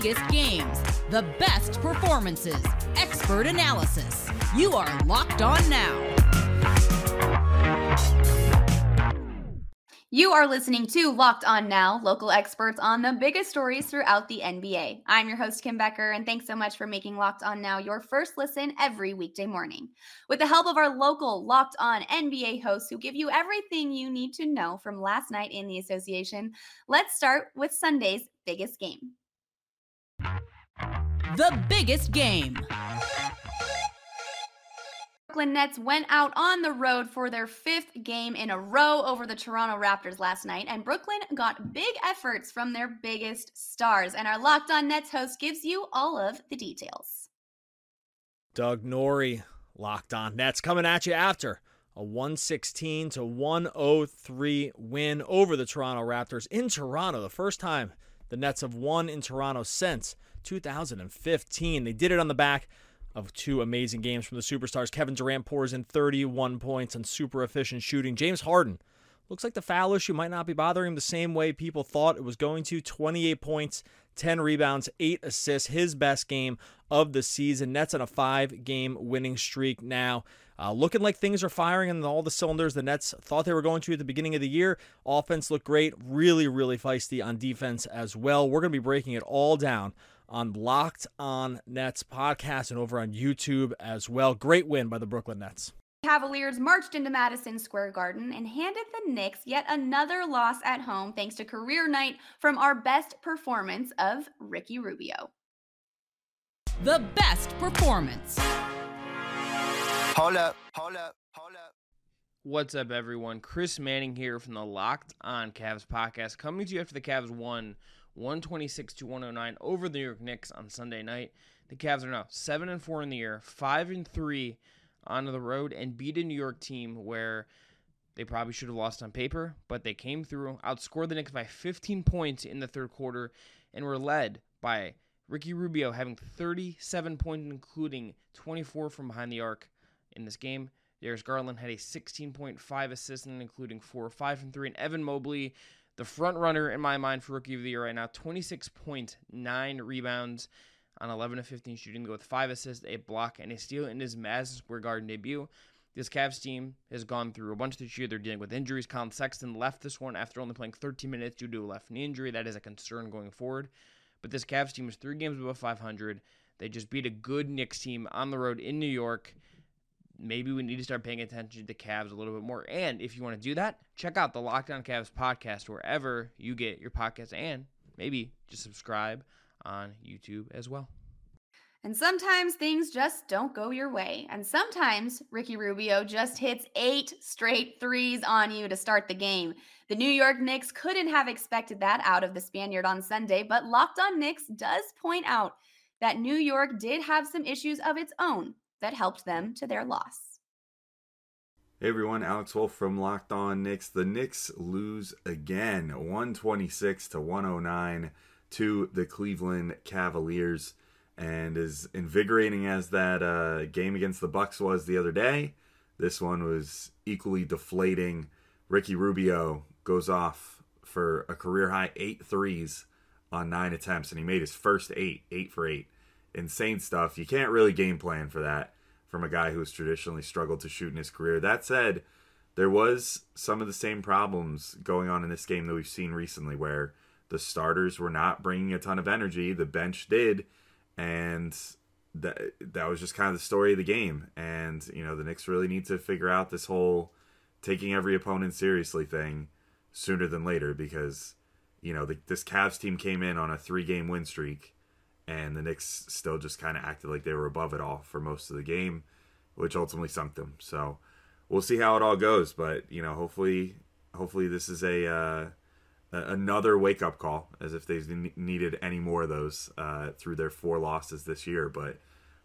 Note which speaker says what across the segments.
Speaker 1: biggest games, the best performances, expert analysis. You are Locked On Now.
Speaker 2: You are listening to Locked On Now, local experts on the biggest stories throughout the NBA. I'm your host, Kim Becker, and thanks so much for making Locked On Now your first listen every weekday morning. With the help of our local Locked On NBA hosts who give you everything you need to know from last night in the association, let's start with Sunday's biggest game.
Speaker 1: The biggest game.
Speaker 2: Brooklyn Nets went out on the road for their fifth game in a row over the Toronto Raptors last night, and Brooklyn got big efforts from their biggest stars. And our Locked On Nets host gives you all of the details.
Speaker 3: Doug Norrie, Locked On Nets, coming at you after a 116 to 103 win over the Toronto Raptors in Toronto. The first time the Nets have won in Toronto since 2015. They did it on the back of two amazing games from the superstars. Kevin Durant pours in 31 points on super efficient shooting. James Harden looks like the foul issue might not be bothering him the same way people thought it was going to. 28 points, 10 rebounds, 8 assists, his best game of the season. Nets on a five game winning streak now. Uh, looking like things are firing in all the cylinders the Nets thought they were going to at the beginning of the year. Offense looked great, really, really feisty on defense as well. We're going to be breaking it all down on Locked On Nets podcast and over on YouTube as well. Great win by the Brooklyn Nets.
Speaker 2: Cavaliers marched into Madison Square Garden and handed the Knicks yet another loss at home thanks to career night from our best performance of Ricky Rubio.
Speaker 1: The best performance.
Speaker 4: Hold up, hold up, hold up.
Speaker 5: What's up, everyone? Chris Manning here from the Locked On Cavs podcast, coming to you after the Cavs won 126 to 109 over the New York Knicks on Sunday night. The Cavs are now 7 and 4 in the year, 5 and 3 on the road and beat a New York team where they probably should have lost on paper, but they came through, outscored the Knicks by 15 points in the third quarter and were led by Ricky Rubio having 37 points including 24 from behind the arc in this game. Darius Garland had a 16.5 assist, including 4 or 5 from 3, and Evan Mobley the front runner in my mind for rookie of the year right now 26.9 rebounds on 11 of 15 shooting with five assists a block and a steal in his madison square garden debut this Cavs team has gone through a bunch this year. They're dealing with injuries. Collin Sexton left this one after only playing 13 minutes due to a left knee injury. That is a concern going forward. But this Cavs team is three games above 500. They just beat a good Knicks team on the road in New York maybe we need to start paying attention to the Cavs a little bit more. And if you want to do that, check out the Locked On Cavs podcast wherever you get your podcast and maybe just subscribe on YouTube as well.
Speaker 2: And sometimes things just don't go your way. And sometimes Ricky Rubio just hits eight straight threes on you to start the game. The New York Knicks couldn't have expected that out of the Spaniard on Sunday, but Locked On Knicks does point out that New York did have some issues of its own that helped them to their loss.
Speaker 6: Hey everyone, Alex Wolf from Locked On Knicks. The Knicks lose again, 126 to 109 to the Cleveland Cavaliers. And as invigorating as that uh, game against the Bucks was the other day, this one was equally deflating. Ricky Rubio goes off for a career high eight threes on nine attempts, and he made his first eight, eight for eight insane stuff. You can't really game plan for that from a guy who's traditionally struggled to shoot in his career. That said, there was some of the same problems going on in this game that we've seen recently where the starters were not bringing a ton of energy, the bench did, and that that was just kind of the story of the game. And you know, the Knicks really need to figure out this whole taking every opponent seriously thing sooner than later because you know the, this Cavs team came in on a three game win streak and the Knicks still just kind of acted like they were above it all for most of the game, which ultimately sunk them. So we'll see how it all goes, but you know, hopefully, hopefully this is a uh, another wake up call, as if they've needed any more of those uh, through their four losses this year. But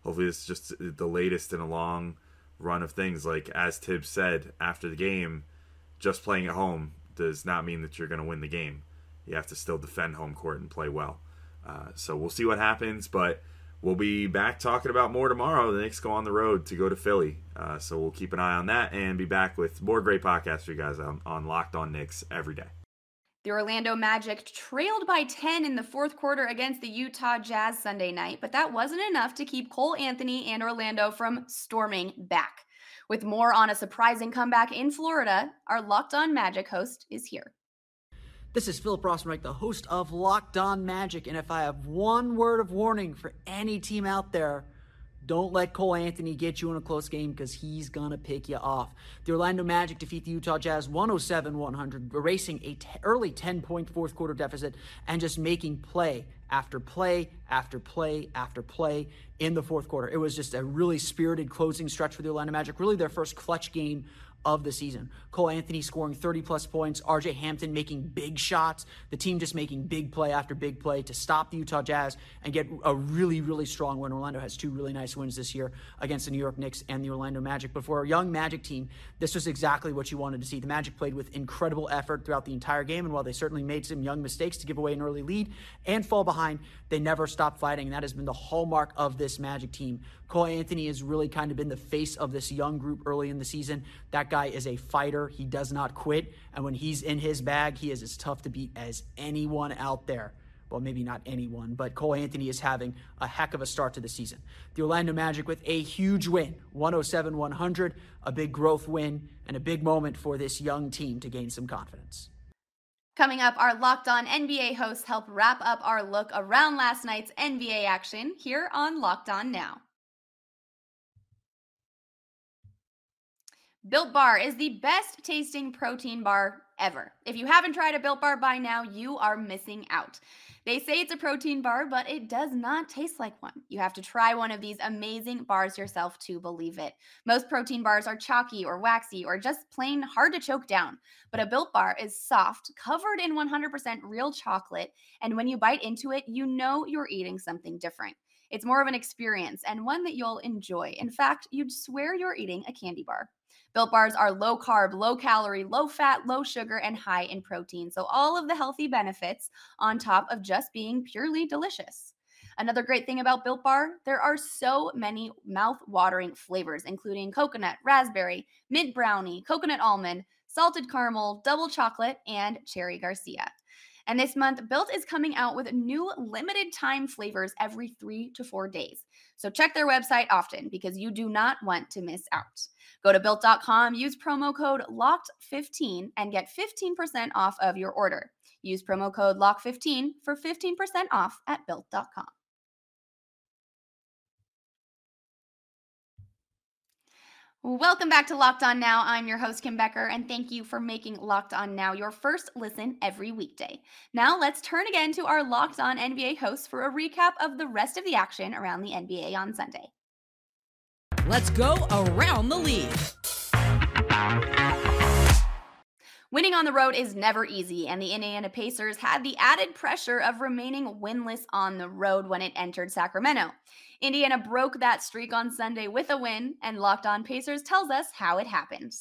Speaker 6: hopefully, is just the latest in a long run of things. Like as Thibs said after the game, just playing at home does not mean that you're going to win the game. You have to still defend home court and play well. Uh, so we'll see what happens, but we'll be back talking about more tomorrow. The Knicks go on the road to go to Philly. Uh, so we'll keep an eye on that and be back with more great podcasts for you guys on, on Locked On Knicks every day.
Speaker 2: The Orlando Magic trailed by 10 in the fourth quarter against the Utah Jazz Sunday night, but that wasn't enough to keep Cole Anthony and Orlando from storming back. With more on a surprising comeback in Florida, our Locked On Magic host is here.
Speaker 7: This is Philip Rossman, the host of Locked On Magic, and if I have one word of warning for any team out there, don't let Cole Anthony get you in a close game because he's going to pick you off. The Orlando Magic defeat the Utah Jazz 107 100, erasing a early 10 point fourth quarter deficit and just making play after play after play after play in the fourth quarter. It was just a really spirited closing stretch for the Orlando Magic, really their first clutch game of the season. Cole Anthony scoring 30 plus points, RJ Hampton making big shots, the team just making big play after big play to stop the Utah Jazz and get a really, really strong win. Orlando has two really nice wins this year against the New York Knicks and the Orlando Magic. But for a young Magic team, this was exactly what you wanted to see. The Magic played with incredible effort throughout the entire game, and while they certainly made some young mistakes to give away an early lead and fall behind, they never stopped fighting, and that has been the hallmark of this Magic team. Cole Anthony has really kind of been the face of this young group early in the season. That guy is a fighter. He does not quit. And when he's in his bag, he is as tough to beat as anyone out there. Well, maybe not anyone, but Cole Anthony is having a heck of a start to the season. The Orlando Magic with a huge win, 107 100, a big growth win, and a big moment for this young team to gain some confidence.
Speaker 2: Coming up, our Locked On NBA hosts help wrap up our look around last night's NBA action here on Locked On Now. Built Bar is the best tasting protein bar ever. If you haven't tried a Built Bar by now, you are missing out. They say it's a protein bar, but it does not taste like one. You have to try one of these amazing bars yourself to believe it. Most protein bars are chalky or waxy or just plain hard to choke down, but a Built Bar is soft, covered in 100% real chocolate, and when you bite into it, you know you're eating something different. It's more of an experience and one that you'll enjoy. In fact, you'd swear you're eating a candy bar. Built bars are low carb, low calorie, low fat, low sugar, and high in protein. So, all of the healthy benefits on top of just being purely delicious. Another great thing about Built Bar, there are so many mouth-watering flavors, including coconut, raspberry, mint brownie, coconut almond, salted caramel, double chocolate, and cherry Garcia. And this month, Built is coming out with new limited time flavors every three to four days. So check their website often because you do not want to miss out. Go to built.com, use promo code LOCKED15 and get 15% off of your order. Use promo code LOCK15 for 15% off at built.com. Welcome back to Locked On Now. I'm your host, Kim Becker, and thank you for making Locked On Now your first listen every weekday. Now, let's turn again to our Locked On NBA hosts for a recap of the rest of the action around the NBA on Sunday.
Speaker 1: Let's go around the league.
Speaker 2: Winning on the road is never easy, and the Indiana Pacers had the added pressure of remaining winless on the road when it entered Sacramento. Indiana broke that streak on Sunday with a win, and Locked On Pacers tells us how it happened.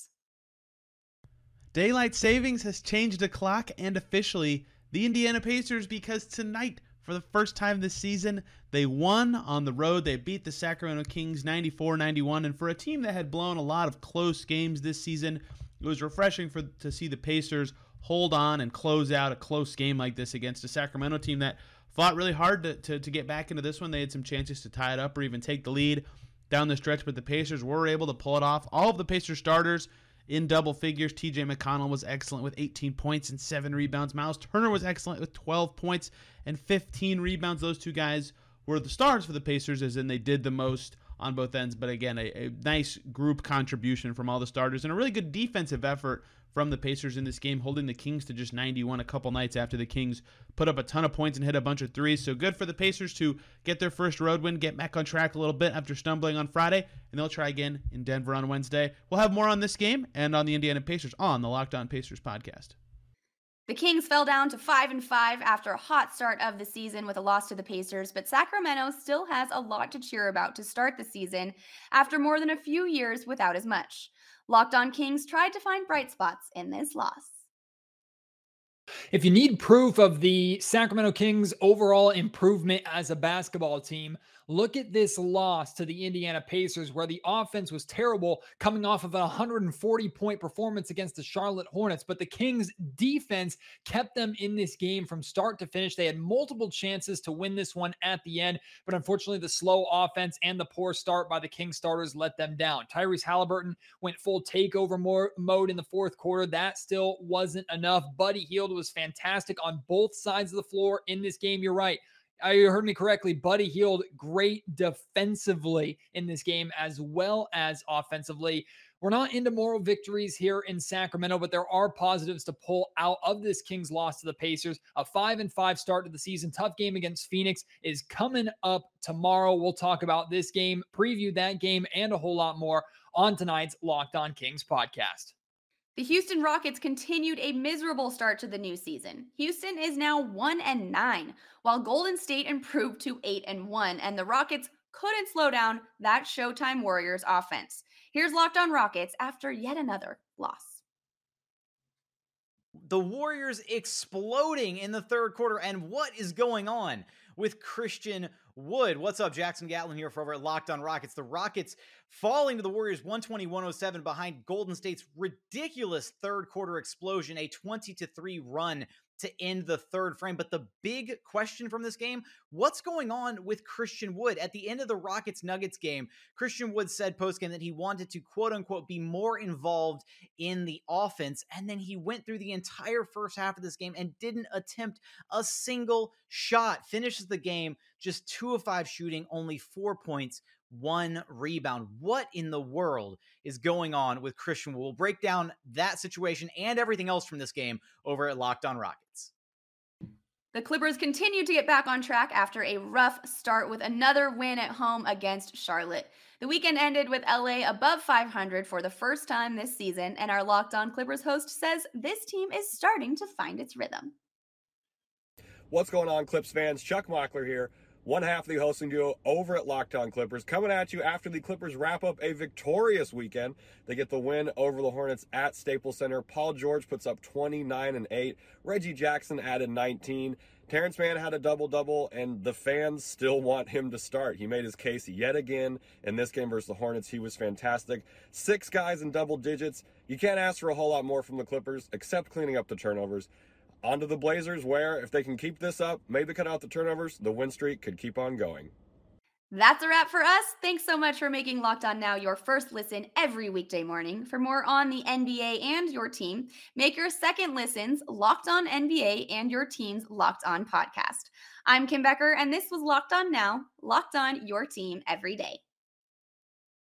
Speaker 8: Daylight savings has changed the clock and officially the Indiana Pacers because tonight, for the first time this season, they won on the road. They beat the Sacramento Kings 94 91. And for a team that had blown a lot of close games this season, it was refreshing for to see the Pacers hold on and close out a close game like this against a Sacramento team that fought really hard to, to, to get back into this one. They had some chances to tie it up or even take the lead down the stretch, but the Pacers were able to pull it off. All of the Pacers starters in double figures. TJ McConnell was excellent with 18 points and 7 rebounds. Miles Turner was excellent with 12 points and 15 rebounds. Those two guys were the stars for the Pacers, as in they did the most on both ends. But again, a, a nice group contribution from all the starters and a really good defensive effort from the Pacers in this game, holding the Kings to just 91 a couple nights after the Kings put up a ton of points and hit a bunch of threes. So good for the Pacers to get their first road win, get back on track a little bit after stumbling on Friday, and they'll try again in Denver on Wednesday. We'll have more on this game and on the Indiana Pacers on the Locked On Pacers podcast.
Speaker 2: The Kings fell down to 5 and 5 after a hot start of the season with a loss to the Pacers, but Sacramento still has a lot to cheer about to start the season after more than a few years without as much. Locked On Kings tried to find bright spots in this loss.
Speaker 9: If you need proof of the Sacramento Kings' overall improvement as a basketball team, look at this loss to the Indiana Pacers, where the offense was terrible, coming off of a 140 point performance against the Charlotte Hornets. But the Kings' defense kept them in this game from start to finish. They had multiple chances to win this one at the end, but unfortunately, the slow offense and the poor start by the Kings starters let them down. Tyrese Halliburton went full takeover mode in the fourth quarter. That still wasn't enough. Buddy Hield was fantastic on both sides of the floor in this game. You're right. Uh, you heard me correctly. Buddy Hield great defensively in this game as well as offensively. We're not into moral victories here in Sacramento, but there are positives to pull out of this Kings loss to the Pacers. A five and five start to the season. Tough game against Phoenix is coming up tomorrow. We'll talk about this game, preview that game, and a whole lot more on tonight's Locked On Kings podcast.
Speaker 2: The Houston Rockets continued a miserable start to the new season. Houston is now 1 and 9, while Golden State improved to 8 and 1 and the Rockets couldn't slow down that Showtime Warriors offense. Here's Locked On Rockets after yet another loss.
Speaker 10: The Warriors exploding in the third quarter and what is going on with Christian Wood. What's up? Jackson Gatlin here for over at Locked On Rockets. The Rockets falling to the Warriors 120 107 behind Golden State's ridiculous third quarter explosion, a 20 to 3 run to end the third frame. But the big question from this game what's going on with Christian Wood? At the end of the Rockets Nuggets game, Christian Wood said post game that he wanted to quote unquote be more involved in the offense. And then he went through the entire first half of this game and didn't attempt a single shot. Finishes the game just two of five shooting, only four points one rebound. What in the world is going on with Christian? We'll break down that situation and everything else from this game over at Locked On Rockets.
Speaker 2: The Clippers continue to get back on track after a rough start with another win at home against Charlotte. The weekend ended with LA above 500 for the first time this season, and our Locked On Clippers host says this team is starting to find its rhythm.
Speaker 11: What's going on, Clips fans? Chuck Mockler here one half of the hosting duo over at Locked On Clippers, coming at you after the Clippers wrap up a victorious weekend. They get the win over the Hornets at Staples Center. Paul George puts up 29 and 8. Reggie Jackson added 19. Terance Mann had a double double, and the fans still want him to start. He made his case yet again in this game versus the Hornets. He was fantastic. Six guys in double digits. You can't ask for a whole lot more from the Clippers, except cleaning up the turnovers onto the Blazers, where if they can keep this up, maybe cut out the turnovers, the win streak could keep on going.
Speaker 2: That's a wrap for us. Thanks so much for making Locked On Now your first listen every weekday morning. For more on the NBA and your team, make your second listens Locked On NBA and your team's Locked On podcast. I'm Kim Becker, and this was Locked On Now, Locked On Your Team Every Day.